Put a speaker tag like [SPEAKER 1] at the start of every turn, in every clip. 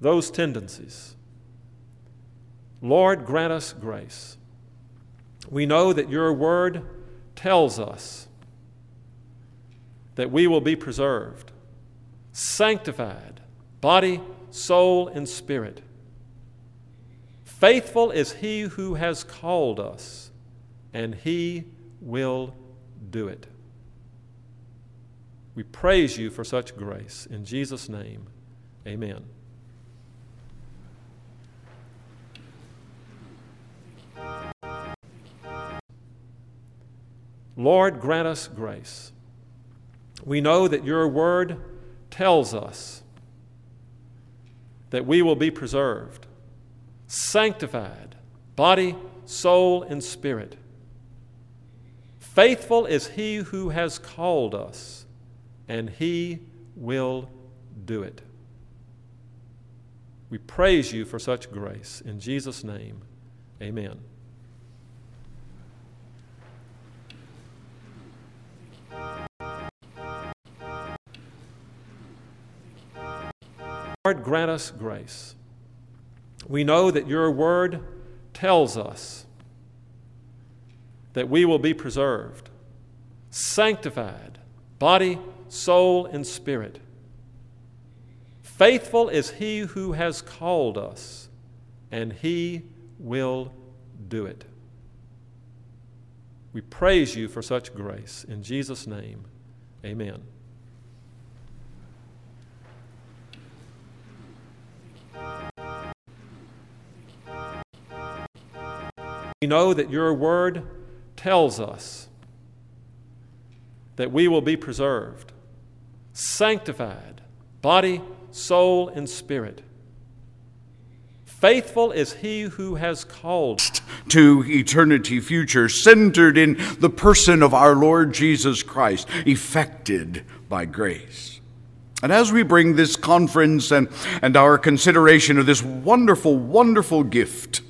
[SPEAKER 1] those tendencies. Lord, grant us grace. We know that your word tells us that we will be preserved, sanctified, body, soul, and spirit. Faithful is he who has called us, and he will do it. We praise you for such grace. In Jesus' name, amen. Lord, grant us grace. We know that your word tells us that we will be preserved, sanctified, body, soul, and spirit. Faithful is he who has called us, and he will do it. We praise you for such grace. In Jesus' name, amen. Lord, grant us grace. We know that your word tells us that we will be preserved, sanctified, body, soul, and spirit. Faithful is he who has called us, and he will do it. We praise you for such grace. In Jesus' name, amen. We know that your word tells us that we will be preserved, sanctified, body, soul, and spirit. Faithful is he who has called
[SPEAKER 2] to eternity future, centered in the person of our Lord Jesus Christ, effected by grace. And as we bring this conference and, and our consideration of this wonderful, wonderful gift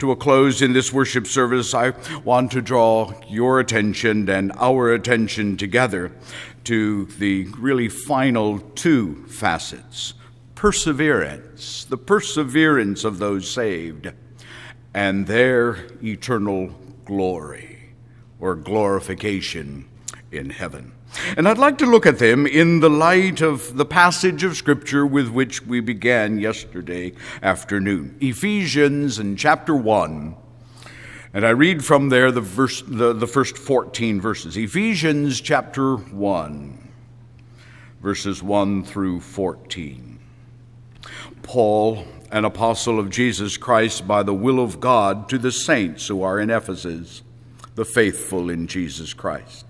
[SPEAKER 2] to a close in this worship service, I want to draw your attention and our attention together to the really final two facets perseverance, the perseverance of those saved, and their eternal glory or glorification in heaven. And I'd like to look at them in the light of the passage of Scripture with which we began yesterday afternoon Ephesians in chapter 1. And I read from there the, verse, the, the first 14 verses. Ephesians chapter 1, verses 1 through 14. Paul, an apostle of Jesus Christ by the will of God, to the saints who are in Ephesus, the faithful in Jesus Christ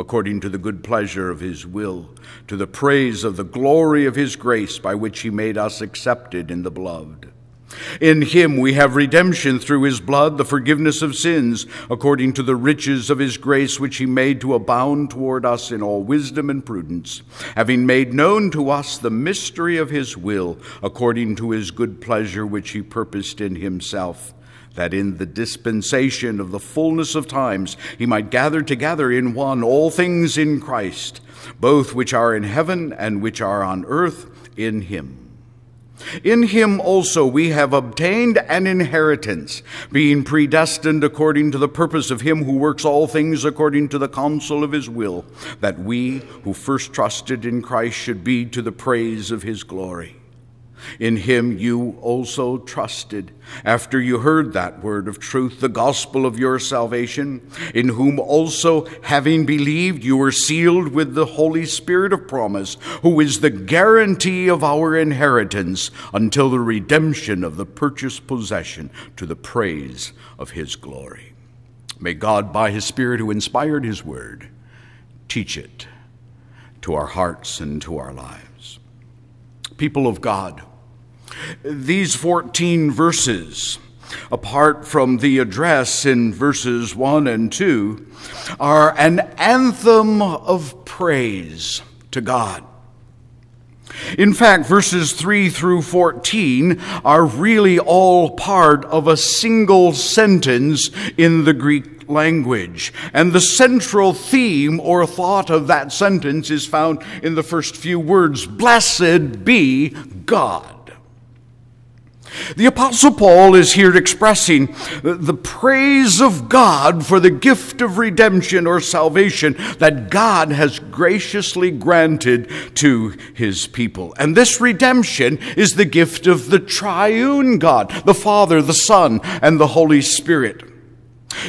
[SPEAKER 2] according to the good pleasure of his will, to the praise of the glory of his grace by which he made us accepted in the beloved. In him we have redemption through his blood, the forgiveness of sins, according to the riches of his grace, which he made to abound toward us in all wisdom and prudence, having made known to us the mystery of his will, according to his good pleasure, which he purposed in himself that in the dispensation of the fullness of times he might gather together in one all things in Christ, both which are in heaven and which are on earth in him. In him also we have obtained an inheritance, being predestined according to the purpose of him who works all things according to the counsel of his will, that we who first trusted in Christ should be to the praise of his glory. In him you also trusted, after you heard that word of truth, the gospel of your salvation, in whom also, having believed, you were sealed with the Holy Spirit of promise, who is the guarantee of our inheritance until the redemption of the purchased possession to the praise of his glory. May God, by his Spirit who inspired his word, teach it to our hearts and to our lives. People of God, these 14 verses apart from the address in verses 1 and 2, are an anthem of praise to God. In fact, verses 3 through 14 are really all part of a single sentence in the Greek language. And the central theme or thought of that sentence is found in the first few words Blessed be God. The Apostle Paul is here expressing the praise of God for the gift of redemption or salvation that God has graciously granted to his people. And this redemption is the gift of the triune God, the Father, the Son, and the Holy Spirit.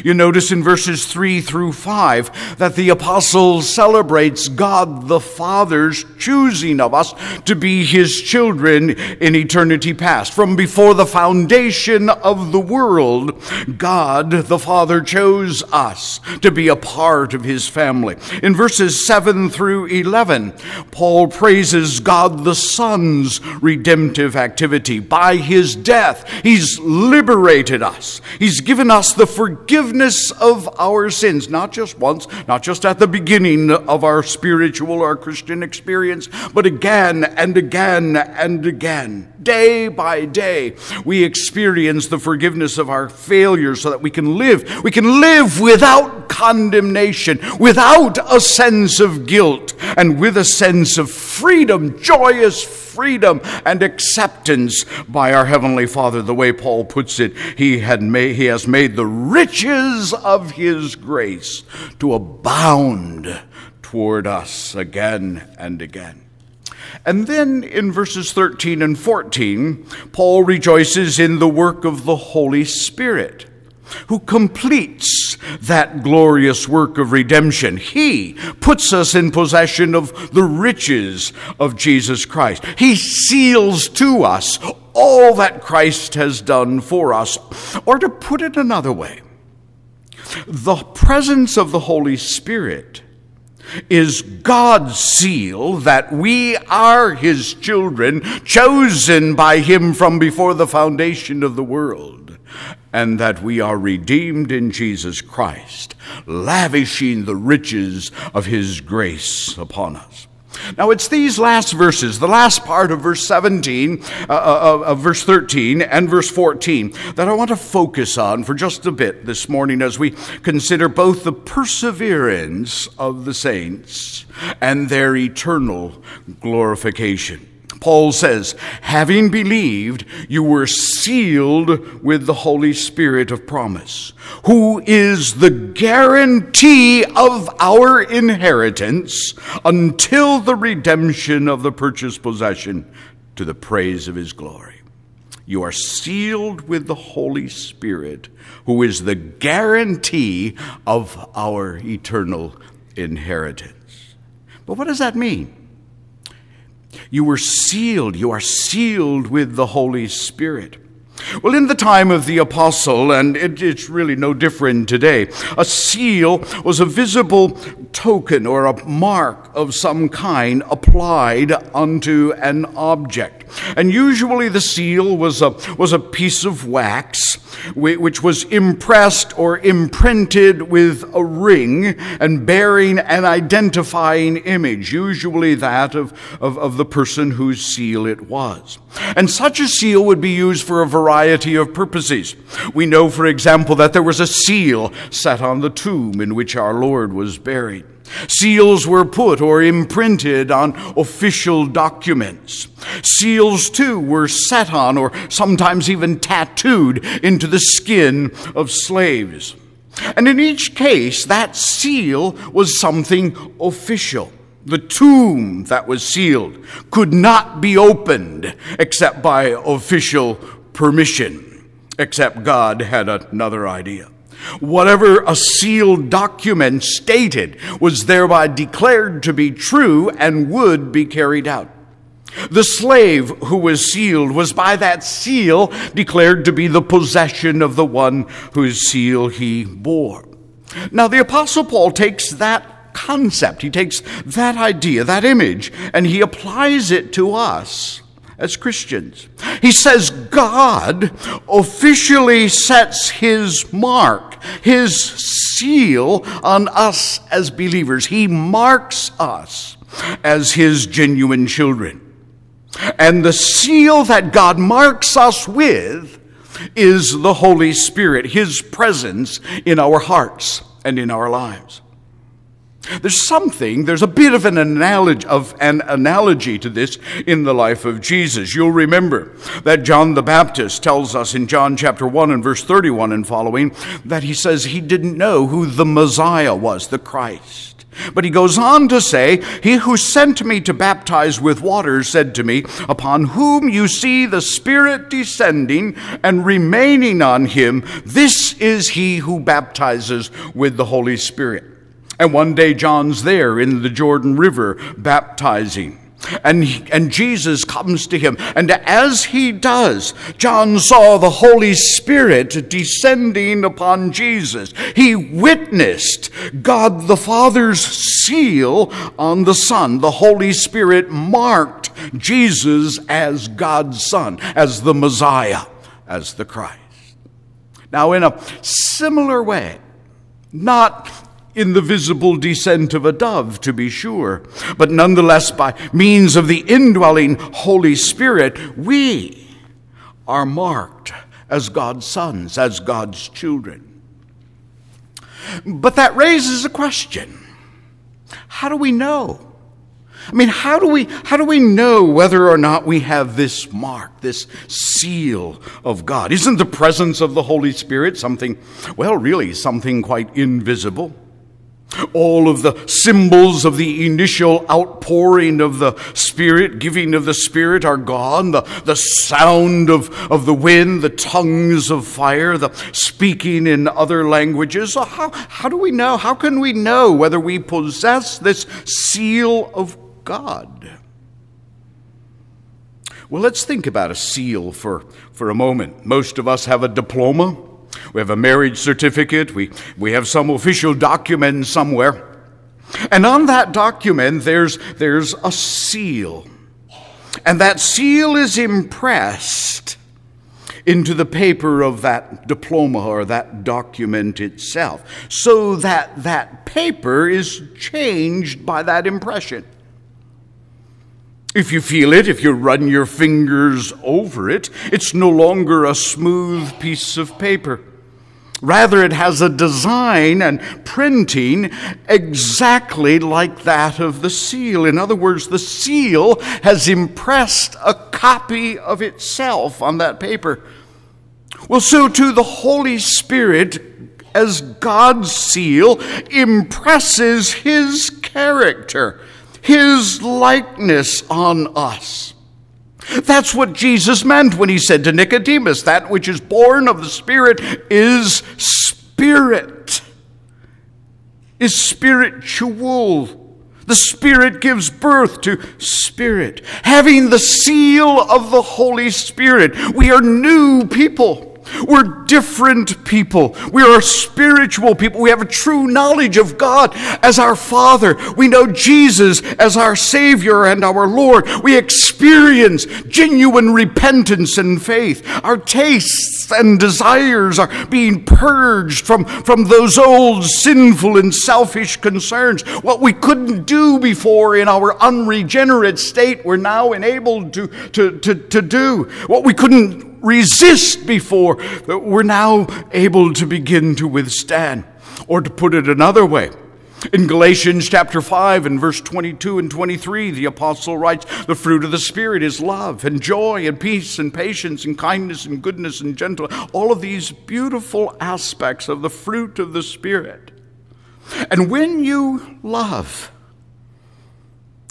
[SPEAKER 2] You notice in verses 3 through 5 that the apostle celebrates God the Father's choosing of us to be his children in eternity past. From before the foundation of the world, God the Father chose us to be a part of his family. In verses 7 through 11, Paul praises God the Son's redemptive activity. By his death, he's liberated us, he's given us the forgiveness forgiveness of our sins, not just once, not just at the beginning of our spiritual or Christian experience, but again and again and again. Day by day, we experience the forgiveness of our failures so that we can live. We can live without condemnation, without a sense of guilt, and with a sense of freedom, joyous freedom and acceptance by our Heavenly Father. The way Paul puts it, he, had made, he has made the riches of His grace to abound toward us again and again. And then in verses 13 and 14, Paul rejoices in the work of the Holy Spirit who completes that glorious work of redemption. He puts us in possession of the riches of Jesus Christ. He seals to us all that Christ has done for us. Or to put it another way, the presence of the Holy Spirit is God's seal that we are His children, chosen by Him from before the foundation of the world and that we are redeemed in Jesus Christ, lavishing the riches of His grace upon us. Now, it's these last verses, the last part of verse 17, uh, uh, of verse 13, and verse 14, that I want to focus on for just a bit this morning as we consider both the perseverance of the saints and their eternal glorification. Paul says, having believed, you were sealed with the Holy Spirit of promise, who is the guarantee of our inheritance until the redemption of the purchased possession to the praise of his glory. You are sealed with the Holy Spirit, who is the guarantee of our eternal inheritance. But what does that mean? You were sealed. You are sealed with the Holy Spirit. Well, in the time of the apostle, and it, it's really no different today, a seal was a visible token or a mark of some kind applied unto an object. And usually the seal was a, was a piece of wax which was impressed or imprinted with a ring and bearing an identifying image, usually that of, of, of the person whose seal it was. And such a seal would be used for a variety of purposes. We know, for example, that there was a seal set on the tomb in which our Lord was buried. Seals were put or imprinted on official documents. Seals, too, were set on or sometimes even tattooed into the skin of slaves. And in each case, that seal was something official. The tomb that was sealed could not be opened except by official permission, except God had another idea. Whatever a sealed document stated was thereby declared to be true and would be carried out. The slave who was sealed was by that seal declared to be the possession of the one whose seal he bore. Now, the Apostle Paul takes that concept, he takes that idea, that image, and he applies it to us as Christians. He says God officially sets his mark, his seal on us as believers. He marks us as his genuine children. And the seal that God marks us with is the Holy Spirit, his presence in our hearts and in our lives. There's something, there's a bit of an analogy, of an analogy to this in the life of Jesus. You'll remember that John the Baptist tells us in John chapter 1 and verse 31 and following that he says he didn't know who the Messiah was, the Christ. But he goes on to say, He who sent me to baptize with water said to me, Upon whom you see the Spirit descending and remaining on him, this is he who baptizes with the Holy Spirit. And one day John's there in the Jordan River baptizing. And, he, and Jesus comes to him. And as he does, John saw the Holy Spirit descending upon Jesus. He witnessed God the Father's seal on the Son. The Holy Spirit marked Jesus as God's Son, as the Messiah, as the Christ. Now, in a similar way, not in the visible descent of a dove, to be sure, but nonetheless by means of the indwelling Holy Spirit, we are marked as God's sons, as God's children. But that raises a question how do we know? I mean, how do we how do we know whether or not we have this mark, this seal of God? Isn't the presence of the Holy Spirit something well, really something quite invisible? All of the symbols of the initial outpouring of the Spirit, giving of the Spirit, are gone. The, the sound of, of the wind, the tongues of fire, the speaking in other languages. How, how do we know? How can we know whether we possess this seal of God? Well, let's think about a seal for, for a moment. Most of us have a diploma. We have a marriage certificate. We, we have some official document somewhere. And on that document, there's, there's a seal. And that seal is impressed into the paper of that diploma or that document itself, so that that paper is changed by that impression. If you feel it, if you run your fingers over it, it's no longer a smooth piece of paper. Rather, it has a design and printing exactly like that of the seal. In other words, the seal has impressed a copy of itself on that paper. Well, so too the Holy Spirit, as God's seal, impresses His character his likeness on us. That's what Jesus meant when he said to Nicodemus, That which is born of the Spirit is spirit, is spiritual. The Spirit gives birth to Spirit. Having the seal of the Holy Spirit, we are new people. We're different people. We are spiritual people. We have a true knowledge of God as our Father. We know Jesus as our Savior and our Lord. We experience genuine repentance and faith. Our tastes and desires are being purged from, from those old sinful and selfish concerns. What we couldn't do before in our unregenerate state, we're now enabled to, to, to, to do. What we couldn't resist before, we're now able to begin to withstand. Or to put it another way, in Galatians chapter 5 and verse 22 and 23, the apostle writes, The fruit of the Spirit is love and joy and peace and patience and kindness and goodness and gentleness. All of these beautiful aspects of the fruit of the Spirit. And when you love,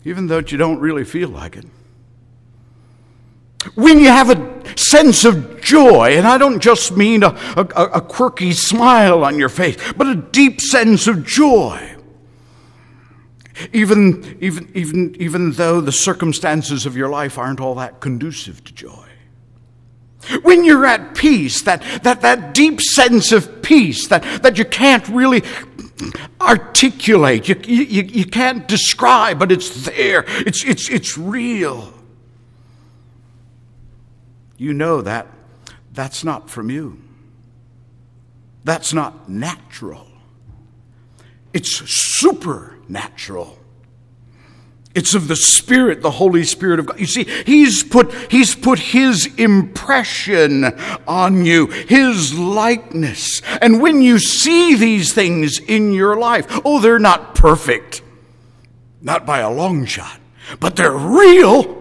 [SPEAKER 2] even though you don't really feel like it, when you have a sense of joy, and I don't just mean a, a, a, quirky smile on your face, but a deep sense of joy. Even, even, even, even though the circumstances of your life aren't all that conducive to joy. When you're at peace, that, that, that deep sense of peace that, that you can't really articulate, you, you, you can't describe, but it's there, it's, it's, it's real. You know that that's not from you. That's not natural. It's supernatural. It's of the Spirit, the Holy Spirit of God. You see, He's put, He's put His impression on you, His likeness. And when you see these things in your life, oh, they're not perfect, not by a long shot, but they're real.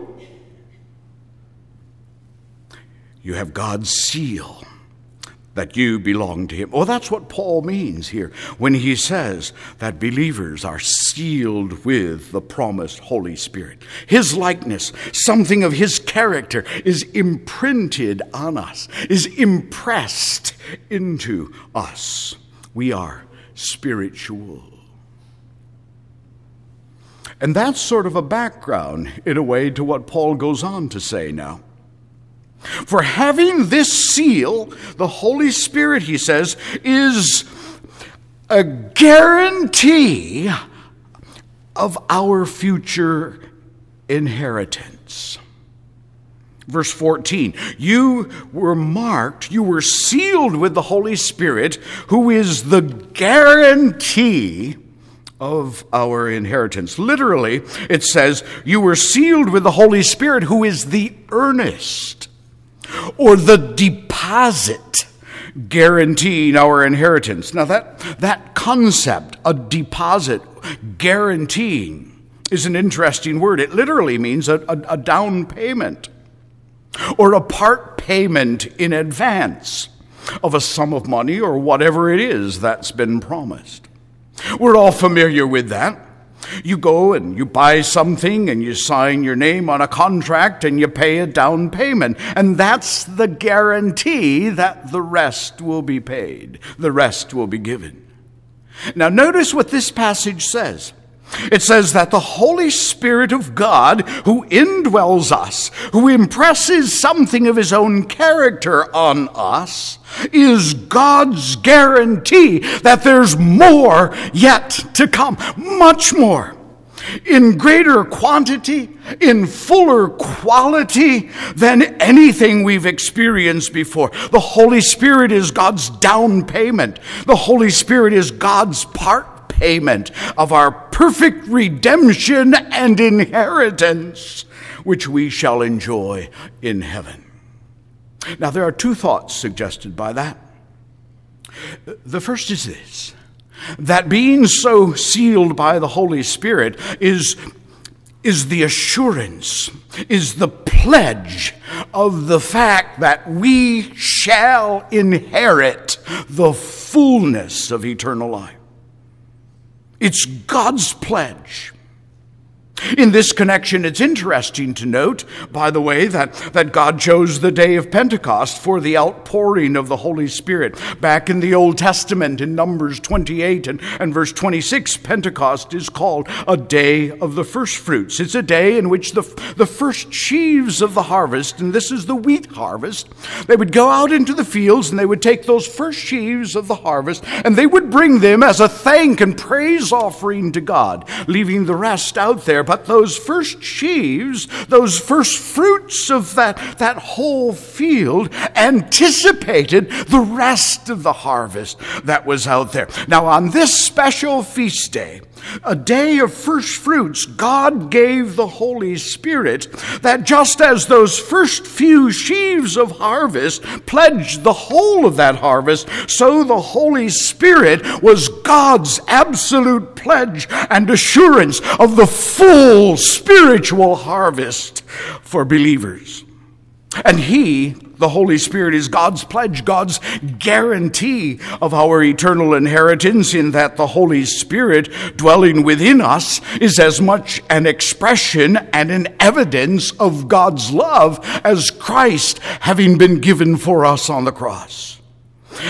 [SPEAKER 2] You have God's seal that you belong to him. Oh, that's what Paul means here when he says that believers are sealed with the promised Holy Spirit. His likeness, something of his character, is imprinted on us, is impressed into us. We are spiritual. And that's sort of a background, in a way, to what Paul goes on to say now. For having this seal, the Holy Spirit, he says, is a guarantee of our future inheritance. Verse 14, you were marked, you were sealed with the Holy Spirit, who is the guarantee of our inheritance. Literally, it says, you were sealed with the Holy Spirit, who is the earnest or the deposit guaranteeing our inheritance. Now, that, that concept, a deposit guaranteeing, is an interesting word. It literally means a, a, a down payment or a part payment in advance of a sum of money or whatever it is that's been promised. We're all familiar with that. You go and you buy something and you sign your name on a contract and you pay a down payment. And that's the guarantee that the rest will be paid, the rest will be given. Now, notice what this passage says. It says that the Holy Spirit of God, who indwells us, who impresses something of his own character on us, is God's guarantee that there's more yet to come. Much more. In greater quantity, in fuller quality than anything we've experienced before. The Holy Spirit is God's down payment. The Holy Spirit is God's part payment of our perfect redemption and inheritance, which we shall enjoy in heaven. Now, there are two thoughts suggested by that. The first is this that being so sealed by the Holy Spirit is, is the assurance, is the pledge of the fact that we shall inherit the fullness of eternal life. It's God's pledge. In this connection, it's interesting to note, by the way, that, that God chose the day of Pentecost for the outpouring of the Holy Spirit. Back in the Old Testament, in Numbers 28 and, and verse 26, Pentecost is called a day of the first fruits. It's a day in which the, the first sheaves of the harvest, and this is the wheat harvest, they would go out into the fields and they would take those first sheaves of the harvest and they would bring them as a thank and praise offering to God, leaving the rest out there but those first sheaves, those first fruits of that, that whole field, anticipated the rest of the harvest that was out there. Now, on this special feast day, a day of first fruits, God gave the Holy Spirit that just as those first few sheaves of harvest pledged the whole of that harvest, so the Holy Spirit was God's absolute pledge and assurance of the full spiritual harvest for believers. And He, the Holy Spirit, is God's pledge, God's guarantee of our eternal inheritance, in that the Holy Spirit dwelling within us is as much an expression and an evidence of God's love as Christ having been given for us on the cross.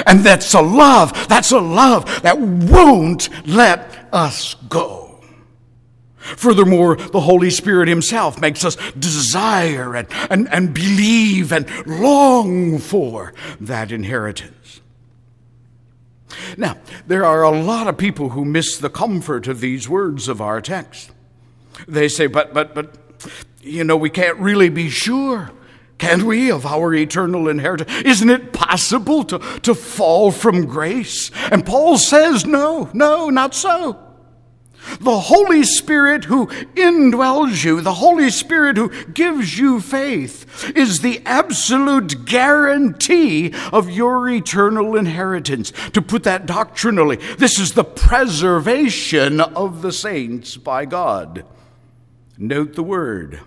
[SPEAKER 2] And that's a love, that's a love that won't let us go. Furthermore, the Holy Spirit Himself makes us desire and, and, and believe and long for that inheritance. Now, there are a lot of people who miss the comfort of these words of our text. They say, but, but, but, you know, we can't really be sure Can we of our eternal inheritance? Isn't it possible to, to fall from grace? And Paul says, no, no, not so. The Holy Spirit who indwells you, the Holy Spirit who gives you faith, is the absolute guarantee of your eternal inheritance. To put that doctrinally, this is the preservation of the saints by God. Note the word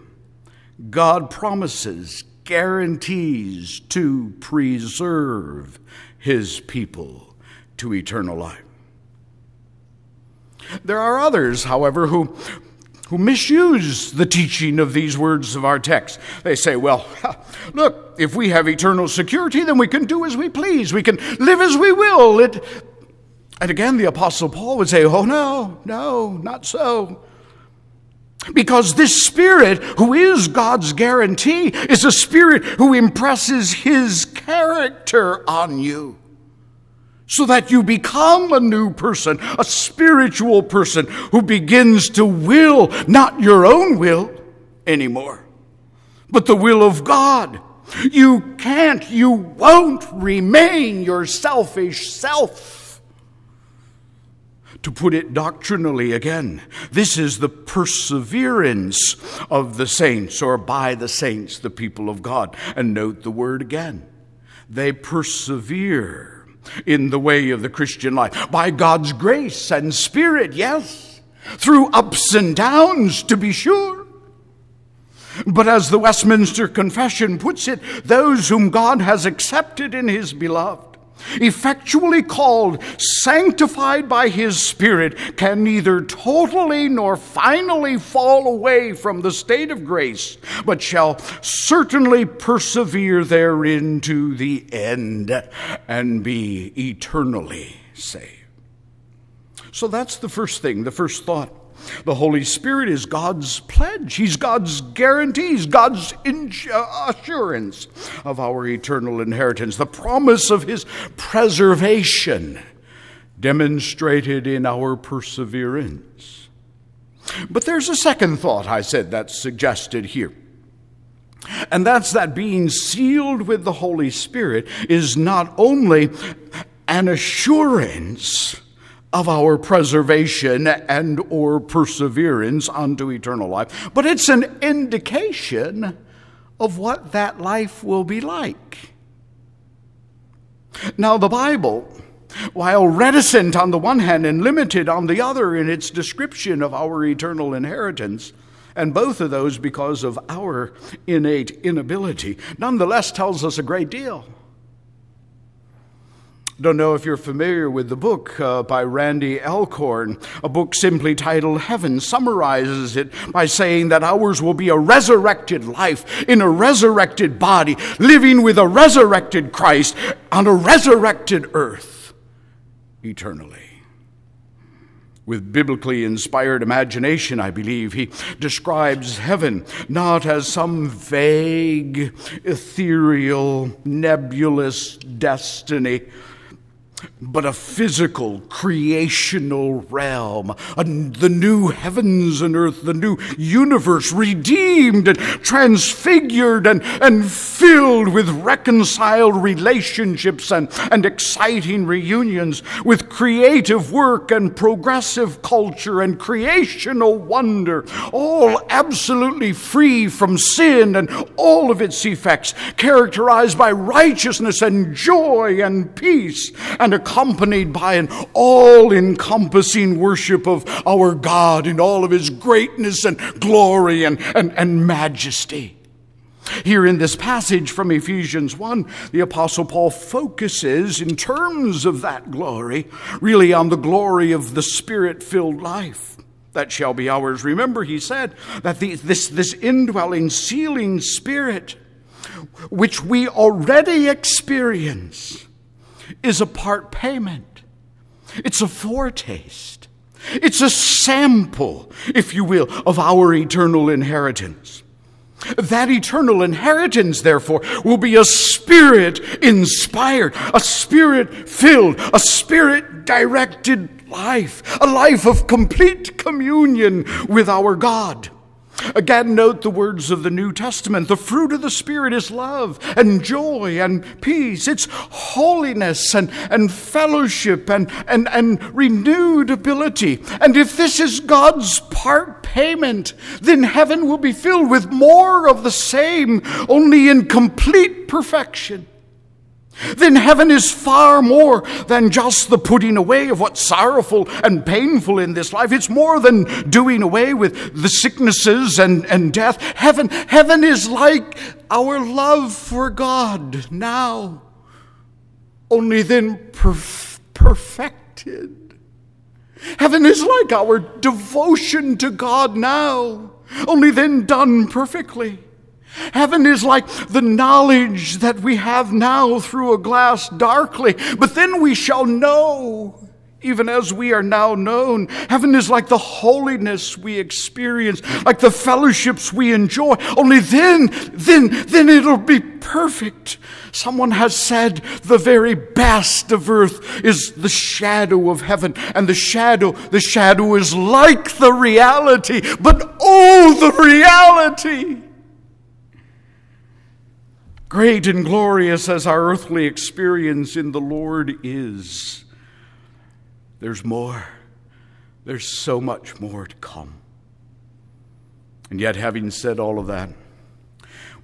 [SPEAKER 2] God promises, guarantees to preserve his people to eternal life. There are others, however, who, who misuse the teaching of these words of our text. They say, well, look, if we have eternal security, then we can do as we please. We can live as we will. It, and again, the Apostle Paul would say, oh, no, no, not so. Because this Spirit, who is God's guarantee, is a Spirit who impresses His character on you so that you become a new person, a spiritual person who begins to will not your own will anymore, but the will of God. You can't, you won't remain your selfish self. To put it doctrinally again, this is the perseverance of the saints, or by the saints, the people of God. And note the word again. They persevere in the way of the Christian life. By God's grace and Spirit, yes. Through ups and downs, to be sure. But as the Westminster Confession puts it, those whom God has accepted in His beloved effectually called, sanctified by His Spirit, can neither totally nor finally fall away from the state of grace, but shall certainly persevere therein to the end and be eternally saved. So that's the first thing, the first thought. The Holy Spirit is God's pledge. He's God's guarantees, God's uh, assurance of our eternal inheritance, the promise of His preservation demonstrated in our perseverance. But there's a second thought, I said, that's suggested here. And that's that being sealed with the Holy Spirit is not only an assurance of our preservation and or perseverance unto eternal life, but it's an indication of what that life will be like. Now, the Bible, while reticent on the one hand and limited on the other in its description of our eternal inheritance, and both of those because of our innate inability, nonetheless tells us a great deal. Don't know if you're familiar with the book uh, by Randy Alcorn. A book simply titled Heaven summarizes it by saying that ours will be a resurrected life in a resurrected body, living with a resurrected Christ on a resurrected earth eternally. With biblically inspired imagination, I believe, he describes heaven not as some vague, ethereal, nebulous destiny but a physical, creational realm, a, the new heavens and earth, the new universe, redeemed and transfigured and, and filled with reconciled relationships and, and exciting reunions, with creative work and progressive culture and creational wonder, all absolutely free from sin and all of its effects, characterized by righteousness and joy and peace and and accompanied by an all encompassing worship of our God in all of his greatness and glory and, and, and majesty. Here in this passage from Ephesians 1, the Apostle Paul focuses, in terms of that glory, really on the glory of the Spirit filled life that shall be ours. Remember, he said that the, this, this indwelling, sealing Spirit, which we already experience, is a part payment. It's a foretaste. It's a sample, if you will, of our eternal inheritance. That eternal inheritance, therefore, will be a spirit inspired, a spirit filled, a spirit directed life, a life of complete communion with our God. Again, note the words of the New Testament. The fruit of the Spirit is love and joy and peace. It's holiness and, and fellowship and, and, and renewed ability. And if this is God's part payment, then heaven will be filled with more of the same, only in complete perfection then heaven is far more than just the putting away of what's sorrowful and painful in this life. It's more than doing away with the sicknesses and, and death. Heaven, heaven is like our love for God now, only then perf- perfected. Heaven is like our devotion to God now, only then done perfectly. Heaven is like the knowledge that we have now through a glass darkly, but then we shall know, even as we are now known. Heaven is like the holiness we experience, like the fellowships we enjoy. Only then, then, then it'll be perfect. Someone has said the very best of earth is the shadow of heaven, and the shadow, the shadow is like the reality, but oh, the reality! Great and glorious as our earthly experience in the Lord is, there's more. There's so much more to come. And yet, having said all of that,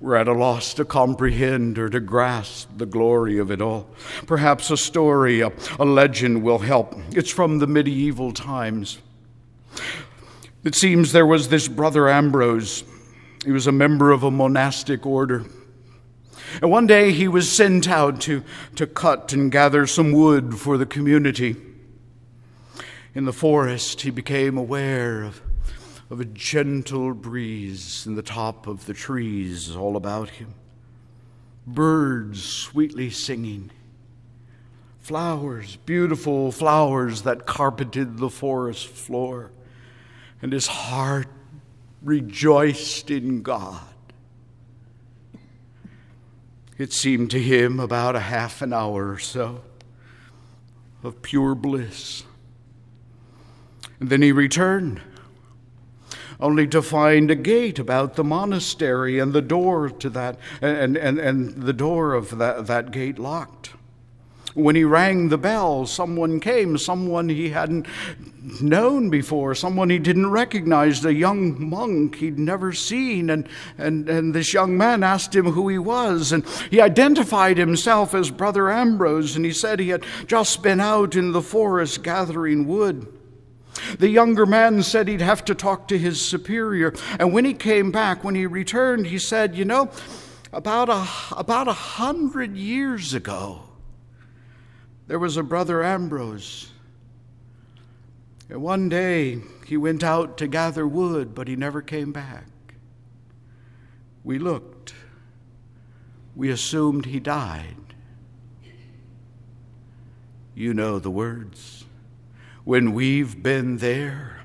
[SPEAKER 2] we're at a loss to comprehend or to grasp the glory of it all. Perhaps a story, a, a legend will help. It's from the medieval times. It seems there was this brother Ambrose. He was a member of a monastic order. And one day he was sent out to, to cut and gather some wood for the community. In the forest, he became aware of, of a gentle breeze in the top of the trees all about him, birds sweetly singing, flowers, beautiful flowers that carpeted the forest floor, and his heart rejoiced in God. It seemed to him about a half an hour or so of pure bliss. And then he returned, only to find a gate about the monastery and the door to that and, and, and the door of that, that gate locked. When he rang the bell, someone came, someone he hadn't known before, someone he didn't recognize, a young monk he'd never seen. And, and, and this young man asked him who he was. And he identified himself as Brother Ambrose, and he said he had just been out in the forest gathering wood. The younger man said he'd have to talk to his superior. And when he came back, when he returned, he said, You know, about a, about a hundred years ago, there was a brother Ambrose. And one day he went out to gather wood, but he never came back. We looked. We assumed he died. You know the words. When we've been there,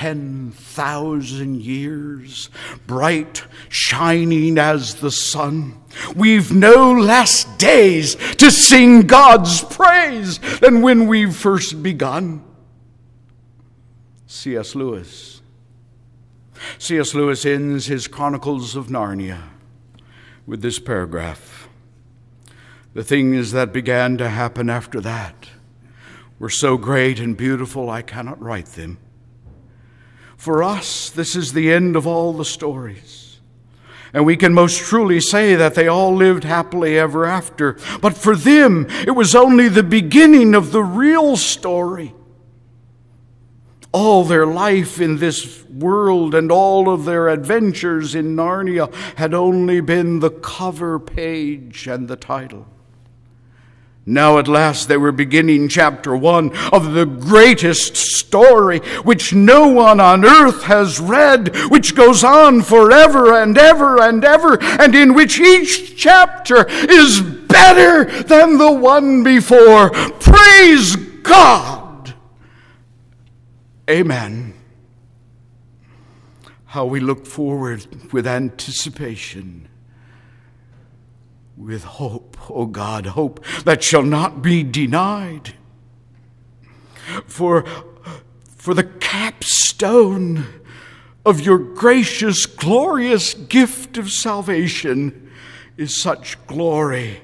[SPEAKER 2] 10,000 years, bright, shining as the sun. We've no less days to sing God's praise than when we first begun. C.S. Lewis. C.S. Lewis ends his Chronicles of Narnia with this paragraph The things that began to happen after that were so great and beautiful I cannot write them. For us, this is the end of all the stories. And we can most truly say that they all lived happily ever after. But for them, it was only the beginning of the real story. All their life in this world and all of their adventures in Narnia had only been the cover page and the title. Now, at last, they were beginning chapter one of the greatest story which no one on earth has read, which goes on forever and ever and ever, and in which each chapter is better than the one before. Praise God! Amen. How we look forward with anticipation with hope, O God, hope that shall not be denied. For, for the capstone of your gracious, glorious gift of salvation is such glory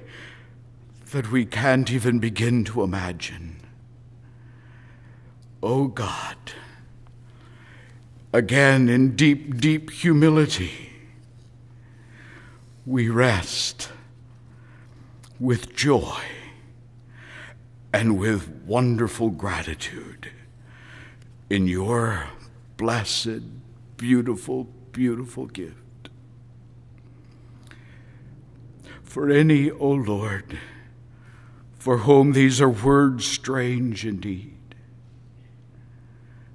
[SPEAKER 2] that we can't even begin to imagine. Oh God, again in deep, deep humility, we rest with joy and with wonderful gratitude in your blessed, beautiful, beautiful gift. For any, O Lord, for whom these are words strange indeed,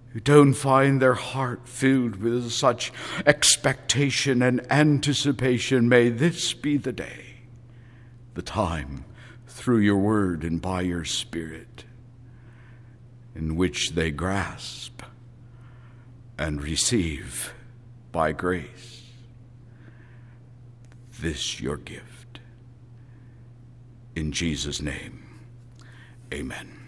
[SPEAKER 2] who don't find their heart filled with such expectation and anticipation, may this be the day, the time, through your word and by your spirit, in which they grasp and receive by grace this your gift. In Jesus' name, amen.